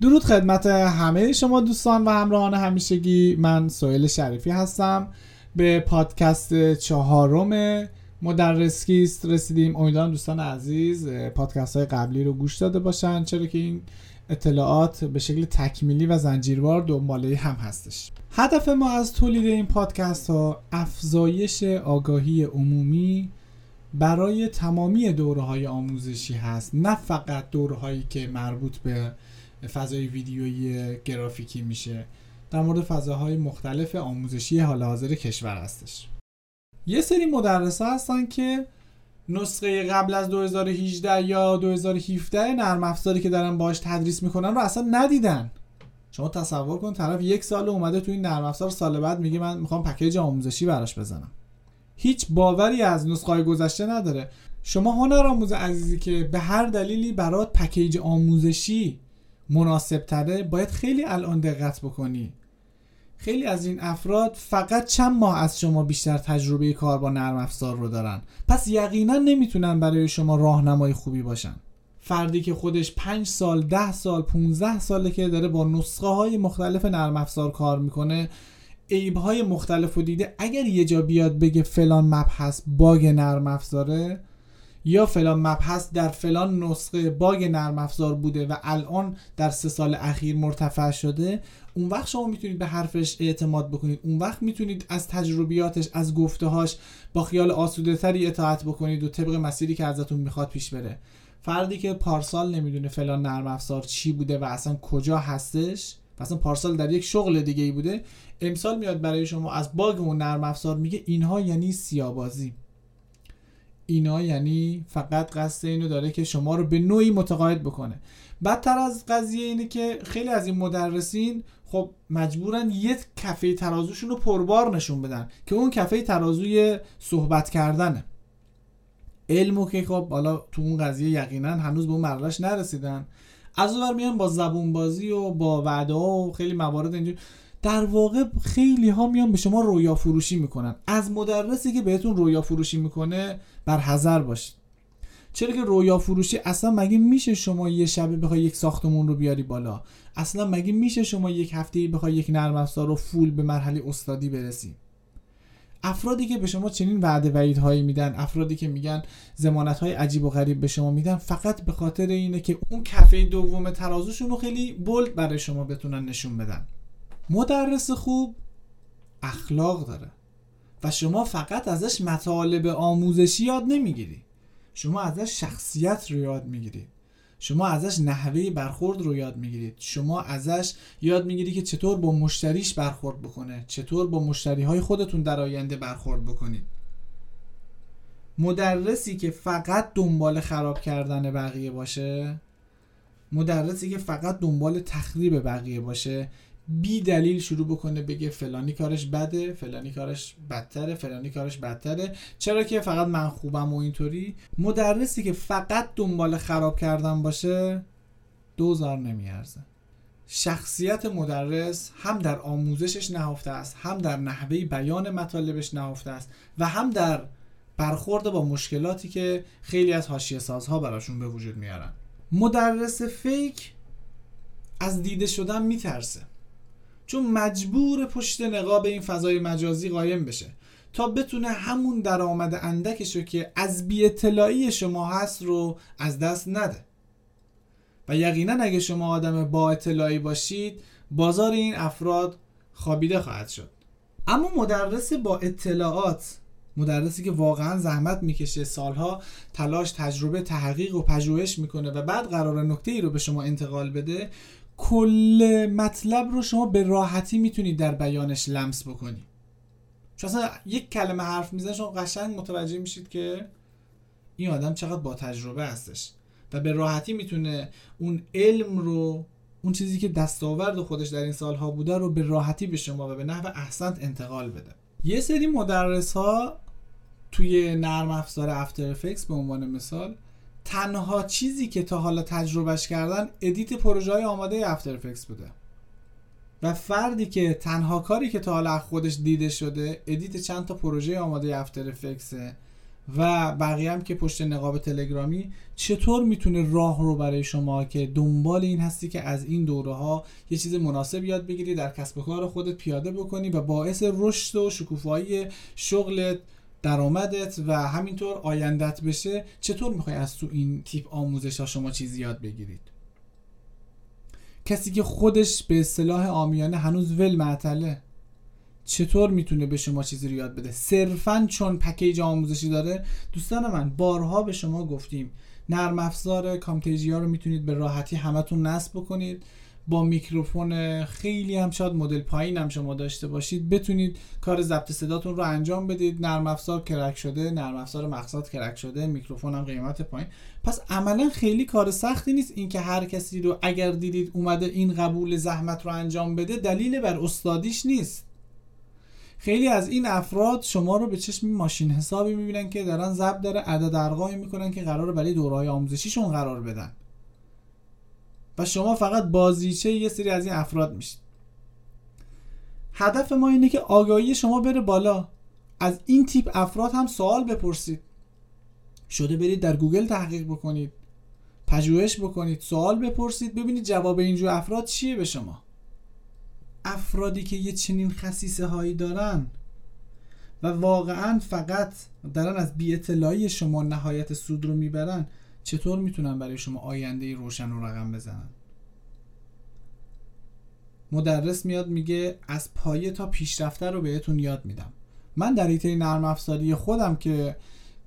درود خدمت همه شما دوستان و همراهان همیشگی. من سویل شریفی هستم. به پادکست چهارم مدرسکیست رسیدیم. امیدوارم دوستان عزیز پادکست های قبلی رو گوش داده باشن. چرا که این اطلاعات به شکل تکمیلی و زنجیروار دنباله هم هستش. هدف ما از تولید این پادکست ها افزایش آگاهی عمومی برای تمامی دوره های آموزشی هست. نه فقط دوره هایی که مربوط به فضای ویدیویی گرافیکی میشه. در مورد فضاهای مختلف آموزشی حال حاضر کشور هستش. یه سری مدرسه هستن که نسخه قبل از 2018 یا 2017 نرم افزاری که دارن باش تدریس می‌کنن رو اصلا ندیدن. شما تصور کن طرف یک سال اومده تو این نرم افزار سال بعد میگه من می‌خوام پکیج آموزشی براش بزنم. هیچ باوری از نسخه گذشته نداره. شما هنر آموز عزیزی که به هر دلیلی برات پکیج آموزشی مناسب تره باید خیلی الان دقت بکنی. خیلی از این افراد فقط چند ماه از شما بیشتر تجربه کار با نرم افزار رو دارن. پس یقینا نمی‌تونن برای شما راهنمای خوبی باشن. فردی که خودش 5 سال 10 سال 15 ساله که داره با نسخه های مختلف نرم افزار کار می‌کنه عیب های مختلف و دیده. اگر یه جا بیاد بگه فلان مبحث باگ نرم افزاره یا فلان مبحث در فلان نسخه باگ نرم افزار بوده و الان در سه سال اخیر مرتفع شده اون وقت شما می‌تونید به حرفش اعتماد بکنید. اون وقت می‌تونید از تجربیاتش از گفتهاش با خیال آسوده تری اطاعت بکنید و طبق مسیری که ازتون می‌خواد پیش بره. فردی که پارسال نمی‌دونه فلان نرم افزار چی بوده و اصلا کجا هستش و اصلا پارسال در یک شغل دیگه ای بوده امسال میاد برای شما از باگ اون نرم افزار میگه اینها یعنی سیابازی اینا یعنی فقط قصد اینو داره که شما رو به نوعی متقاعد بکنه. بدتر از قضیه اینه که خیلی از این مدرسین خب مجبورن یه کفه ترازوشون رو پربار نشون بدن که اون کفه ترازوی صحبت کردنه. علمو که خب حالا تو اون قضیه یقینا هنوز به اون مرحلهش نرسیدن. از اون میان با زبون بازی و با وعده و خیلی موارد اینجور در واقع خیلی ها میان به شما رویا فروشی می‌کنن. از مدرسی که بهتون رویا فروشی می‌کنه بر حذر باشید. چرا که رویا فروشی اصلا مگه میشه شما یه شبه بخوای یک ساختمون رو بیاری بالا؟ اصلا مگه میشه شما یک هفته بخوای یک نرم افزار رو فول به مرحله استادی برسی؟ افرادی که به شما چنین وعده وعید هایی میدن افرادی که میگن زمانت های عجیب و غریب به شما میدن فقط به خاطر اینه که اون کفه دوم ترازوشون رو خیلی بولد برای شما بتونن نشون بدن. مدرس خوب اخلاق داره و شما فقط ازش مطالب آموزشی یاد نمی‌گیری. شما ازش شخصیت رو یاد می‌گیرید شما ازش نحوه برخورد رو یاد می‌گیرید شما ازش یاد می‌گیری که چطور با مشتریش برخورد بکنه. چطور با مشتری های خودتون در آینده برخورد بکنید. مدرسی که فقط دنبال خراب کردن بقیه باشه مدرسی که فقط دنبال تخریب بقیه باشه بی دلیل شروع بکنه بگه فلانی کارش بده فلانی کارش بدتره فلانی کارش بدتره. چرا که فقط من خوبم و اینطوری؟ مدرسی که فقط دنبال خراب کردن باشه دوزار نمیارزه. شخصیت مدرس هم در آموزشش نهفته است هم در نحوه بیان مطالبش نهفته است و هم در برخورد با مشکلاتی که خیلی از حاشیه سازها براشون به وجود میارن. مدرس فیک از دیده شدن میترسه. چون مجبور پشت نقاب این فضای مجازی قایم بشه. تا بتونه همون درآمد اندکش رو که از بی اطلاعی شما هست رو از دست نده. و یقینا اگه شما آدم با اطلاعی باشید بازار این افراد خوابیده خواهد شد. اما مدرس با اطلاعات مدرسی که واقعا زحمت می‌کشه سالها تلاش تجربه تحقیق و پژوهش می‌کنه و بعد قرار نکته ای رو به شما انتقال بده کل مطلب رو شما به راحتی می‌تونید در بیانش لمس بکنی. چون اصلا یک کلمه حرف می‌زنه شما قشنگ متوجه میشید که این آدم چقدر با تجربه هستش و به راحتی می‌تونه اون علم رو اون چیزی که دستاورد خودش در این سالها بوده رو به راحتی به شما و به نحو احسنت انتقال بده. یه سری مدرس ها توی نرم افزار After Effects به عنوان مثال تنها چیزی که تا حالا تجربهش کردن edit پروژه های آماده After Effects بوده. و فردی که تنها کاری که تا حالا خودش دیده شده edit چند تا پروژه آماده After Effects ه و بقیه هم که پشت نقاب تلگرامی چطور می‌تونه راه رو برای شما که دنبال این هستی که از این دوره ها یه چیز مناسب یاد بگیری در کسب و کار خودت پیاده بکنی و باعث رشد و شکوفایی شغلت درآمدت و همینطور آیندت بشه چطور می‌خوای از تو این تیپ آموزش ها شما چیزی یاد بگیرید؟ کسی که خودش به اصطلاح آمیانه هنوز ول معطله چطور می‌تونه به شما چیزی رو یاد بده؟ صرفا چون پکیج آموزشی داره دوستان من بارها به شما گفتیم نرم افزار Camtasia رو می‌تونید به راحتی همتون نصب بکنید. با میکروفون خیلی هم شاید مدل پایین هم شما داشته باشید. بتونید کار ضبط صداتون رو انجام بدید. نرم افزار crack شده نرم افزار مقصد crack شده میکروفون هم قیمت پایین. پس عملا خیلی کار سختی نیست اینکه هر کسی رو اگر دیدید اومده این قبول زحمت رو انجام بده دلیل بر استادیش نیست. خیلی از این افراد شما رو به چشم ماشین حسابی می‌بینن که دارن ضبط داره عدد ارقامی می‌کنن که قرار برای دورهای آموزشیشون قرار بدن. و شما فقط بازیچه یه سری از این افراد میشید. هدف ما اینه که آگاهی شما بره بالا. از این تیپ افراد هم سوال بپرسید. شده برید در گوگل تحقیق بکنید. پژوهش بکنید. سوال بپرسید. ببینید جواب اینجور افراد چیه به شما. افرادی که یه چنین خصیصه هایی دارن و واقعا فقط دارن از بی شما نهایت سود رو می‌برن چطور می‌تونن برای شما آینده روشن و رقم بزنن؟ مدرس میاد میگه از پایه تا پیشرفته رو بهتون یاد میدم. من در ایته نرم افزاری خودم که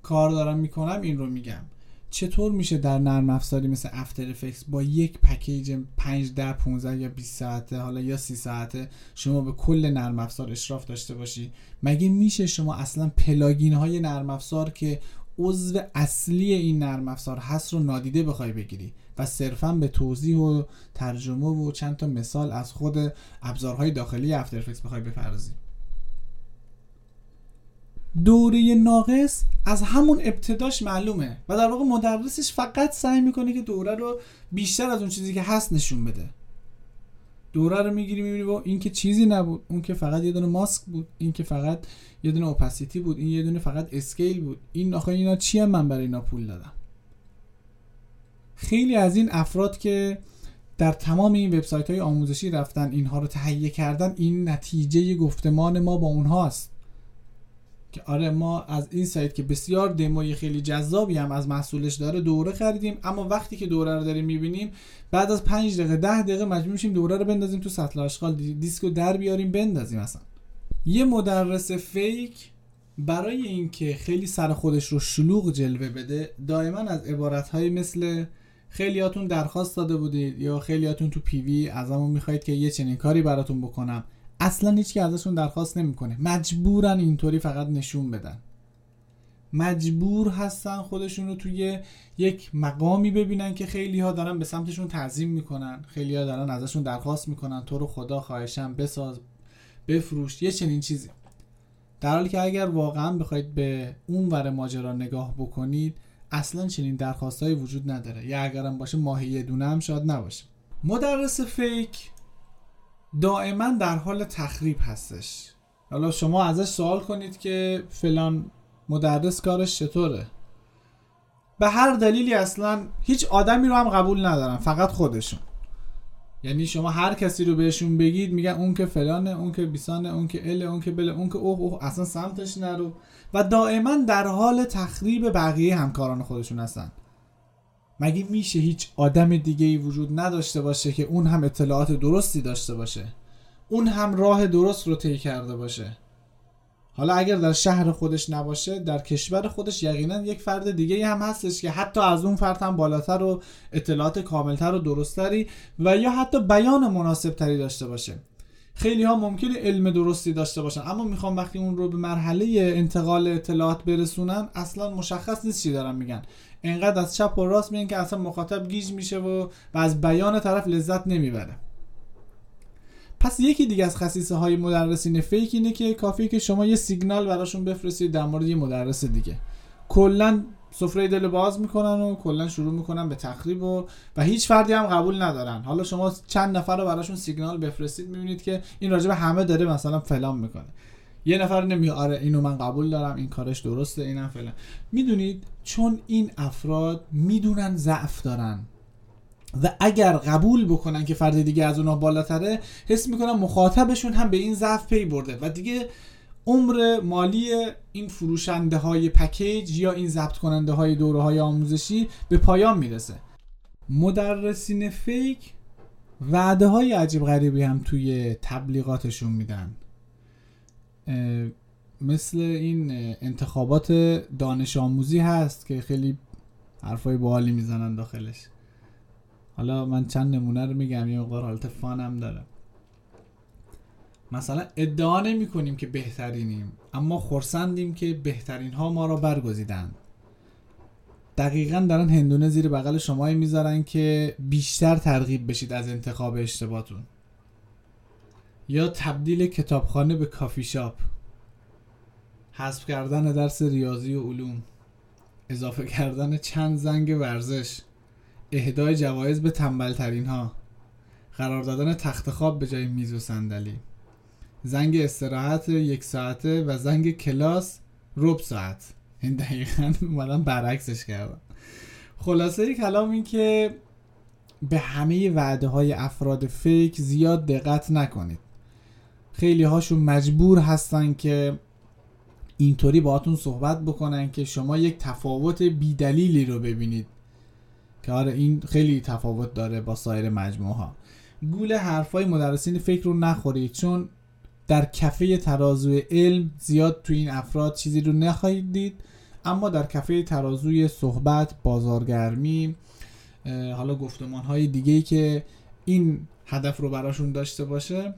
کار دارم می‌کنم این رو میگم. چطور میشه در نرم افزاری مثل After Effects با یک پکیج 5 10 15 یا 20 ساعته حالا یا 30 ساعته شما به کل نرم افزار اشراف داشته باشی؟ مگه میشه شما اصلا plugin های نرم افزار که عضو اصلی این نرم افزار هست رو نادیده بخوای بگیری و صرفا به توضیح و ترجمه و چند تا مثال از خود ابزارهای داخلی افتر افکس بخوای بپردازی. دوره ناقص از همون ابتداش معلومه و در واقع مدرسش فقط سعی می‌کنه که دوره رو بیشتر از اون چیزی که هست نشون بده. دوره رو می‌گیری می‌بینی با این که چیزی نبود. اون که فقط یه دونه ماسک بود این که فقط یه دونه opacity بود این یه دونه فقط scale بود. این آخه اینا چی هم من برای اینا پول دادم؟ خیلی از این افراد که در تمام این وبسایت های آموزشی رفتن اینها رو تهیه کردن این نتیجه گفتمان ما با اونهاست که آره ما از این سایت که بسیار دموی خیلی جذابی هم از محصولش داره دوره خریدیم. اما وقتی که دوره رو داریم می‌بینیم بعد از 5 دقیقه 10 دقیقه مجبور میشیم دوره رو بندازیم تو سطل آشغال. دیسکو در بیاریم بندازیم اصلا. یه مدرس فیک برای اینکه خیلی سر خودش رو شلوغ جلوه بده دائما از عبارتهایی مثل خیلیاتون درخواست داده بودید یا خیلیاتون تو پیوی ازمون می‌خواید که یه چنین کاری براتون بکنم. اصلا هیچکی ازشون درخواست نمی‌کنه. مجبورن اینطوری فقط نشون بدن. مجبور هستن خودشون رو توی یک مقامی ببینن که خیلی ها دارن به سمتشون تعظیم می‌کنن. خیلی ها دارن ازشون درخواست می‌کنن. تو رو خدا خواهشم بساز بفروش. یه چنین چیزی. در حالی که اگر واقعا بخواید به اون ور ماجرا نگاه بکنید اصلا چنین درخواست وجود نداره. یا اگرم باشه ماهی دونه هم شاید نباشه. مدرس فیک دائما در حال تخریب هستش. حالا شما ازش سوال کنید که فلان مدرس کارش چطوره. به هر دلیلی اصلا هیچ آدمی رو هم قبول ندارن فقط خودشون. یعنی شما هر کسی رو بهشون بگید میگن اون که فلانه اون که بیسانه اون که اله اون که بله اون که اوه اوه اصلا سمتش نرو. و دائما در حال تخریب بقیه همکاران خودشون هستن. مگه میشه هیچ آدم دیگه ای وجود نداشته باشه که اون هم اطلاعات درستی داشته باشه؟ اون هم راه درست رو طی کرده باشه. حالا اگر در شهر خودش نباشه در کشور خودش یقینا یک فرد دیگه هم هستش که حتی از اون فرد هم بالاتر و اطلاعات کاملتر و درستتری و یا حتی بیان مناسب تری داشته باشه. خیلی ها ممکنه علم درستی داشته باشن اما می‌خوام وقتی اون رو به مرحله انتقال اطلاعات برسونن اصلا مشخص نیست چی دارن میگن. انقدر از چپ و راست میگن که اصلا مخاطب گیج میشه و, و از بیان طرف لذت نمی‌بره. پس یکی دیگه از خصیصه های مدرسین فیک اینه که کافیه که شما یه سیگنال براشون بفرستید در مورد یه مدرس دیگه. کلا سفره دل باز می‌کنن و کلا شروع می‌کنن به تخریب و و هیچ فردی هم قبول ندارن. حالا شما چند نفر رو براشون سیگنال بفرستید می‌بینید که این راجع به همه داره مثلا فلان می‌کنه. یه نفر نمیگه آره اینو من قبول دارم این کارش درسته اینم فلان. می‌دونید چون این افراد می‌دونن ضعف دارن و اگر قبول بکنن که فرد دیگه از اونها بالاتره حس می‌کنن مخاطبشون هم به این ضعف پی برده و دیگه عمر مالی این فروشنده های پکیج یا این ضبط کننده های دوره های آموزشی به پایان می‌رسه. مدرسین فیک وعده های عجیب غریبی هم توی تبلیغاتشون میدن. مثل این انتخابات دانش آموزی هست که خیلی حرفای باحالی می‌زنن داخلش. حالا من چند نمونه رو میگم یه مقدار حالت فانم داره مثلا ادعا نمی کنیم که بهترینیم اما خورسندیم که بهترین ها ما را برگزیدن. دقیقا دارن هندونه زیر بغل شما می‌ذارن که بیشتر ترغیب بشید از انتخاب اشتباهتون یا تبدیل کتابخانه به کافی شاپ. حذف کردن درس ریاضی و علوم. اضافه کردن چند زنگ ورزش. اهدای جوایز به تنبل ترین ها قرار دادن تخت خواب به جای میز و صندلی. زنگ استراحت یک ساعته و زنگ کلاس رب ساعت. این دقیقا اومدن برعکسش کردم. خلاصه کلام این که به همه وعده های افراد فیک زیاد دقت نکنید. خیلی هاشون مجبور هستن که اینطوری باهاتون صحبت بکنن که شما یک تفاوت بیدلیلی رو ببینید. که آره این خیلی تفاوت داره با سایر مجموعه ها گول حرفای مدرسین فکر رو نخورید چون در کفه ترازوی علم زیاد تو این افراد چیزی رو نخواهید دید اما در کفه ترازوی صحبت بازارگرمی حالا گفتمان های دیگه که این هدف رو براشون داشته باشه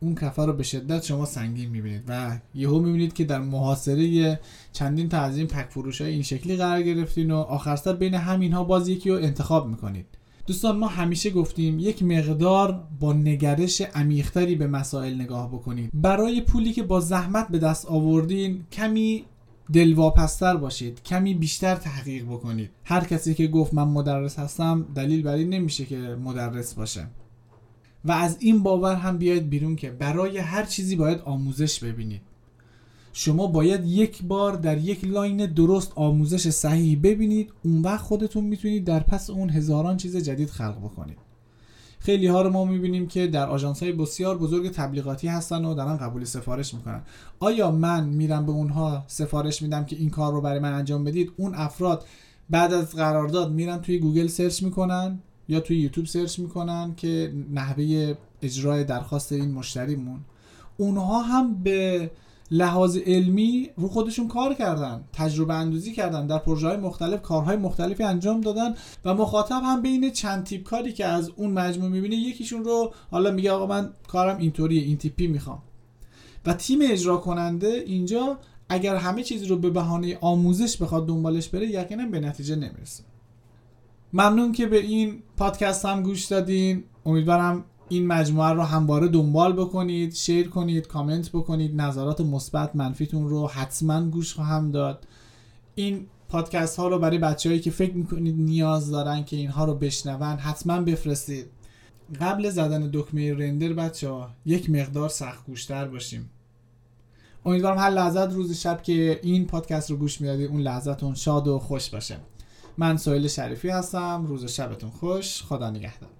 اون کفه رو به شدت شما سنگین می‌بینید و یهو می‌بینید که در محاصره چندین تا از این پک فروش های این شکلی قرار گرفتین و آخر سر بین همین ها باز یکی رو انتخاب می‌کنید. دوستان ما همیشه گفتیم یک مقدار با نگرش عمیقتری به مسائل نگاه بکنید. برای پولی که با زحمت به دست آوردین کمی دلواپستر باشید کمی بیشتر تحقیق بکنید. هر کسی که گفت من مدرس هستم دلیل بر این نمیشه که مدرس باشه. و از این باور هم بیاید بیرون که برای هر چیزی باید آموزش ببینید. شما باید یک بار در یک line درست آموزش صحیح ببینید اون وقت خودتون می‌تونید در پس اون هزاران چیز جدید خلق بکنید. خیلی ها رو ما می‌بینیم که در آژانس های بسیار بزرگ تبلیغاتی هستن و دارن قبول سفارش می‌کنن. آیا من میرم به اونها سفارش میدم که این کار رو برای من انجام بدید؟ اون افراد بعد از قرارداد میرن توی گوگل search می‌کنن؟ یا توی یوتیوب search می‌کنن که نحوه اجرای درخواست این مشتریمون. اونها هم به لحاظ علمی رو خودشون کار کردن تجربه اندوزی کردن در پروژه های مختلف کارهای مختلفی انجام دادن و مخاطب هم بین چند تیپ کاری که از اون مجموعه می‌بینه یکیشون رو حالا میگه آقا من کارم اینطوریه این تیپی می‌خوام. و تیم اجرا کننده اینجا اگر همه چیز رو به بهانه آموزش بخواد دنبالش بره یقینا به نتیجه نمی‌رسه. ممنون که به این پادکست هم گوش دادین. امیدوارم این مجموعه رو همواره دنبال بکنید شیر کنید کامنت بکنید. نظرات مثبت منفیتون رو حتما گوش خواهم داد. این پادکست ها رو برای بچههایی که فکر می‌کنید نیاز دارن که اینها رو بشنون حتما بفرستید. قبل زدن دکمه رندر بچه ها یک مقدار سخت گوشتر باشیم. امیدوارم هر لحظت روز شب که این پادکست رو گوش می‌دادید اون لحظتون شاد و خوش باشه. من سویل شریفی هستم. روز شبتون خوش. خدا نگهدار.